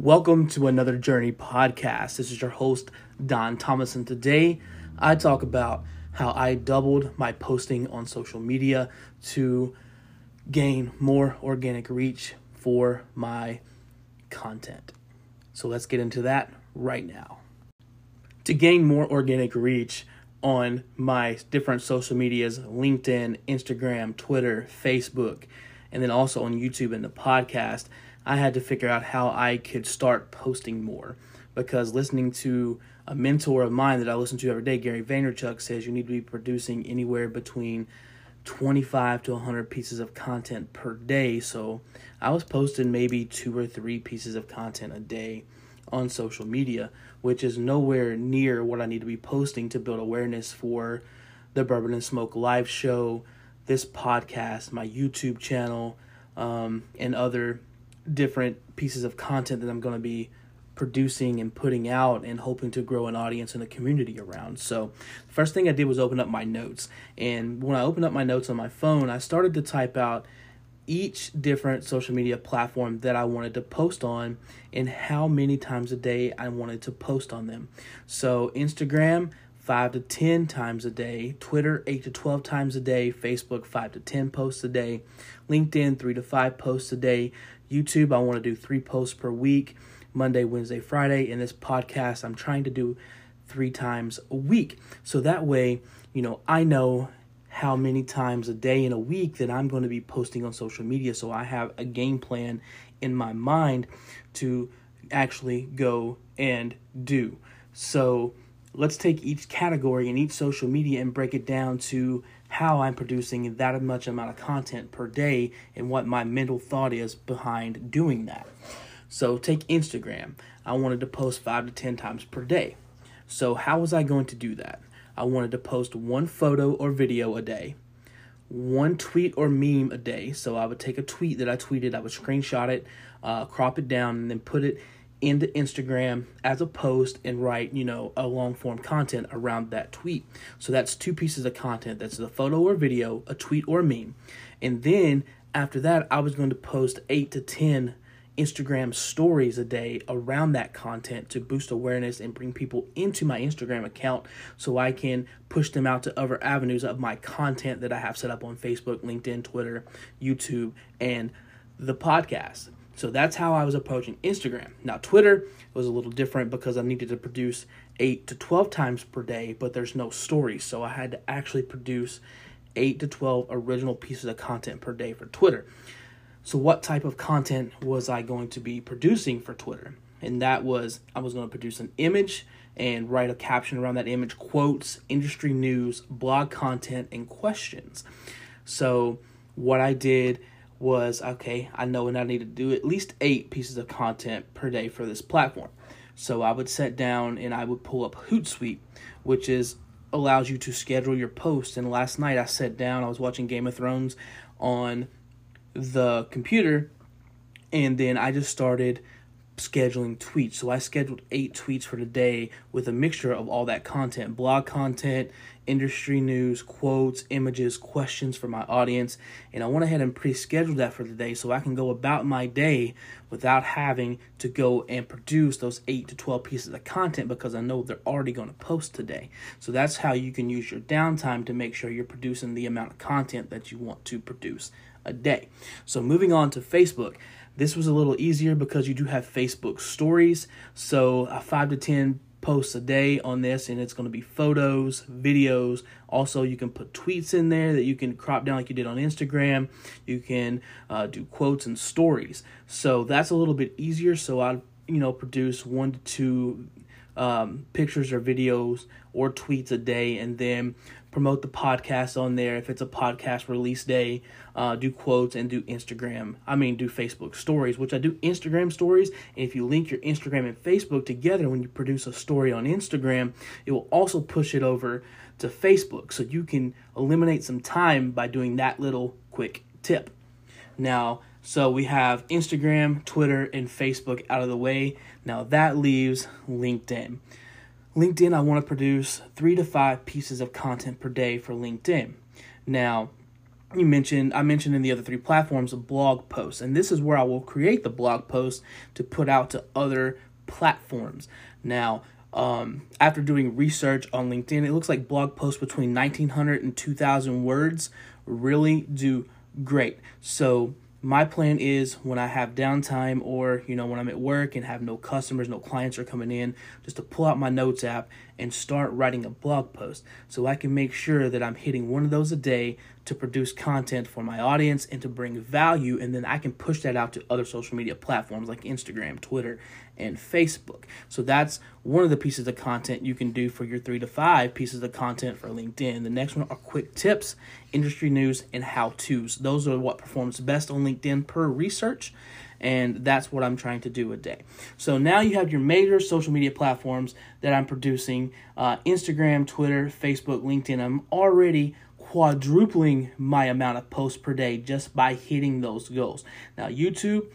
Welcome to another Journey podcast. This is your host, Don Thomas, and today I talk about how I doubled my posting on social media to gain more organic reach for my content. So let's get into that right now. To gain more organic reach on my different social medias LinkedIn, Instagram, Twitter, Facebook, and then also on YouTube and the podcast I had to figure out how I could start posting more because listening to a mentor of mine that I listen to every day, Gary Vaynerchuk, says you need to be producing anywhere between 25 to 100 pieces of content per day. So I was posting maybe two or three pieces of content a day on social media, which is nowhere near what I need to be posting to build awareness for the Bourbon and Smoke live show, this podcast, my YouTube channel, um, and other different pieces of content that I'm going to be producing and putting out and hoping to grow an audience and a community around. So, the first thing I did was open up my notes. And when I opened up my notes on my phone, I started to type out each different social media platform that I wanted to post on and how many times a day I wanted to post on them. So, Instagram, 5 to 10 times a day, Twitter 8 to 12 times a day, Facebook 5 to 10 posts a day, LinkedIn 3 to 5 posts a day, YouTube I want to do 3 posts per week, Monday, Wednesday, Friday, and this podcast I'm trying to do 3 times a week. So that way, you know, I know how many times a day in a week that I'm going to be posting on social media. So I have a game plan in my mind to actually go and do. So let's take each category in each social media and break it down to how I'm producing that much amount of content per day and what my mental thought is behind doing that. So, take Instagram. I wanted to post five to 10 times per day. So, how was I going to do that? I wanted to post one photo or video a day, one tweet or meme a day. So, I would take a tweet that I tweeted, I would screenshot it, uh, crop it down, and then put it into Instagram as a post and write, you know, a long form content around that tweet. So that's two pieces of content. That's the photo or video, a tweet or a meme. And then after that, I was going to post 8 to 10 Instagram stories a day around that content to boost awareness and bring people into my Instagram account so I can push them out to other avenues of my content that I have set up on Facebook, LinkedIn, Twitter, YouTube, and the podcast. So that's how I was approaching Instagram. Now, Twitter was a little different because I needed to produce 8 to 12 times per day, but there's no stories. So I had to actually produce 8 to 12 original pieces of content per day for Twitter. So, what type of content was I going to be producing for Twitter? And that was I was going to produce an image and write a caption around that image, quotes, industry news, blog content, and questions. So, what I did was okay, I know when I need to do at least eight pieces of content per day for this platform. So I would sit down and I would pull up Hootsuite, which is allows you to schedule your posts. And last night I sat down, I was watching Game of Thrones on the computer, and then I just started scheduling tweets. So I scheduled eight tweets for the day with a mixture of all that content blog content, industry news, quotes, images, questions for my audience. And I went ahead and pre scheduled that for the day so I can go about my day without having to go and produce those 8 to 12 pieces of content because I know they're already going to post today. So that's how you can use your downtime to make sure you're producing the amount of content that you want to produce a day. So moving on to Facebook. This was a little easier because you do have Facebook stories. So, a 5 to 10 posts a day on this, and it's going to be photos, videos. Also, you can put tweets in there that you can crop down like you did on Instagram. You can uh, do quotes and stories. So, that's a little bit easier. So, I you know produce one to two um, pictures or videos or tweets a day, and then promote the podcast on there. If it's a podcast release day uh, do quotes and do instagram i mean do facebook stories which i do instagram stories. And if you link your instagram and facebook together when you produce a story on instagram it will also push it over to facebook. So you can eliminate some time by doing that little quick tip. Now so we have instagram twitter and facebook out of the way. Now that leaves linkedin LinkedIn, I want to produce three to five pieces of content per day for LinkedIn. Now, you mentioned I mentioned in the other three platforms a blog post, and this is where I will create the blog post to put out to other platforms. Now, um, after doing research on LinkedIn, it looks like blog posts between 1900 and 2000 words really do great. So my plan is when I have downtime or you know when I'm at work and have no customers, no clients are coming in, just to pull out my notes app and start writing a blog post so I can make sure that I'm hitting one of those a day to produce content for my audience and to bring value and then I can push that out to other social media platforms like Instagram, Twitter, and Facebook. So that's one of the pieces of content you can do for your 3 to 5 pieces of content for LinkedIn. The next one are quick tips, industry news and how-tos. Those are what performs best on LinkedIn per research and that's what I'm trying to do a day. So now you have your major social media platforms that I'm producing uh, Instagram, Twitter, Facebook, LinkedIn. I'm already quadrupling my amount of posts per day just by hitting those goals. Now, YouTube.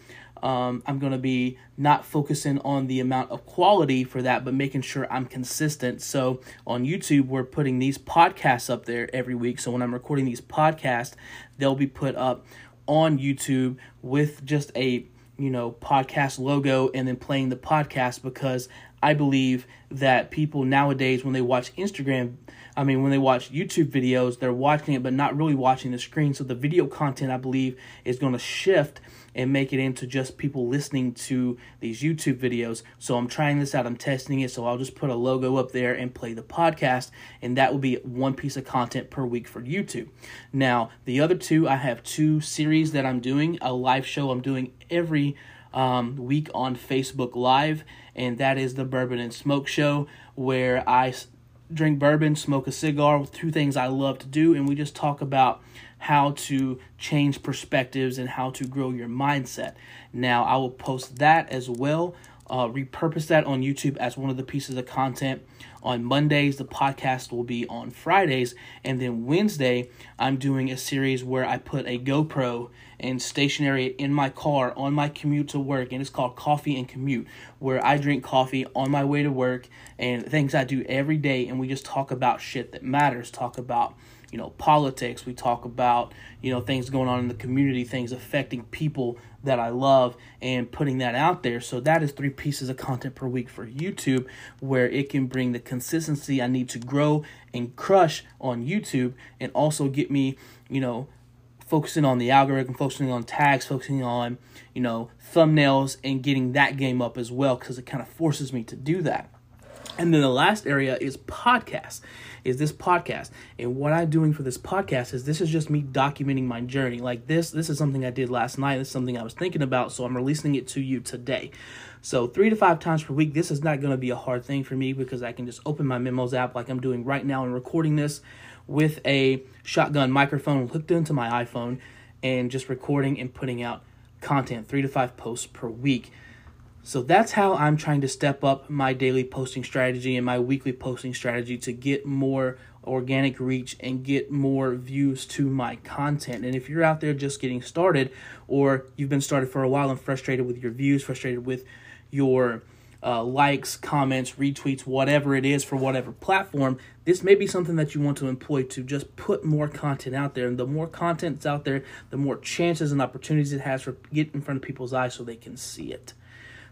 Um, I'm going to be not focusing on the amount of quality for that, but making sure I'm consistent. So on YouTube, we're putting these podcasts up there every week. So when I'm recording these podcasts, they'll be put up on YouTube with just a you know, podcast logo and then playing the podcast because I believe that people nowadays, when they watch Instagram, I mean, when they watch YouTube videos, they're watching it but not really watching the screen. So the video content, I believe, is going to shift and make it into just people listening to these YouTube videos. So I'm trying this out, I'm testing it. So I'll just put a logo up there and play the podcast, and that will be one piece of content per week for YouTube. Now, the other two, I have two series that I'm doing, a live show I'm doing every um, week on Facebook Live, and that is the Bourbon and Smoke Show, where I drink bourbon, smoke a cigar, two things I love to do, and we just talk about how to change perspectives and how to grow your mindset. Now, I will post that as well, uh, repurpose that on YouTube as one of the pieces of content. On Mondays, the podcast will be on Fridays, and then Wednesday, I'm doing a series where I put a GoPro and stationary in my car on my commute to work, and it's called Coffee and Commute, where I drink coffee on my way to work and things I do every day, and we just talk about shit that matters, talk about you know politics we talk about you know things going on in the community things affecting people that i love and putting that out there so that is three pieces of content per week for youtube where it can bring the consistency i need to grow and crush on youtube and also get me you know focusing on the algorithm, focusing on tags, focusing on, you know, thumbnails and getting that game up as well because it kind of forces me to do that. And then the last area is podcast. Is this podcast. And what I'm doing for this podcast is this is just me documenting my journey. Like this, this is something I did last night. This is something I was thinking about, so I'm releasing it to you today. So three to five times per week. This is not going to be a hard thing for me because I can just open my memos app like I'm doing right now and recording this with a shotgun microphone hooked into my iPhone and just recording and putting out content, three to five posts per week. So that's how I'm trying to step up my daily posting strategy and my weekly posting strategy to get more organic reach and get more views to my content. And if you're out there just getting started or you've been started for a while and frustrated with your views, frustrated with your uh, likes, comments, retweets, whatever it is for whatever platform, this may be something that you want to employ to just put more content out there. And the more content's out there, the more chances and opportunities it has for get in front of people's eyes so they can see it.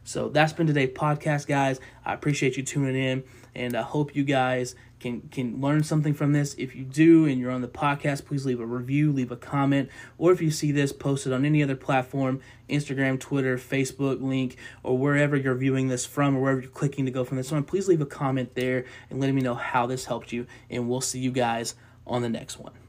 So that's been today's podcast, guys. I appreciate you tuning in, and I hope you guys can can learn something from this. If you do and you're on the podcast, please leave a review, leave a comment, or if you see this posted on any other platform, Instagram, Twitter, Facebook, link, or wherever you're viewing this from, or wherever you're clicking to go from this one, please leave a comment there and let me know how this helped you. And we'll see you guys on the next one.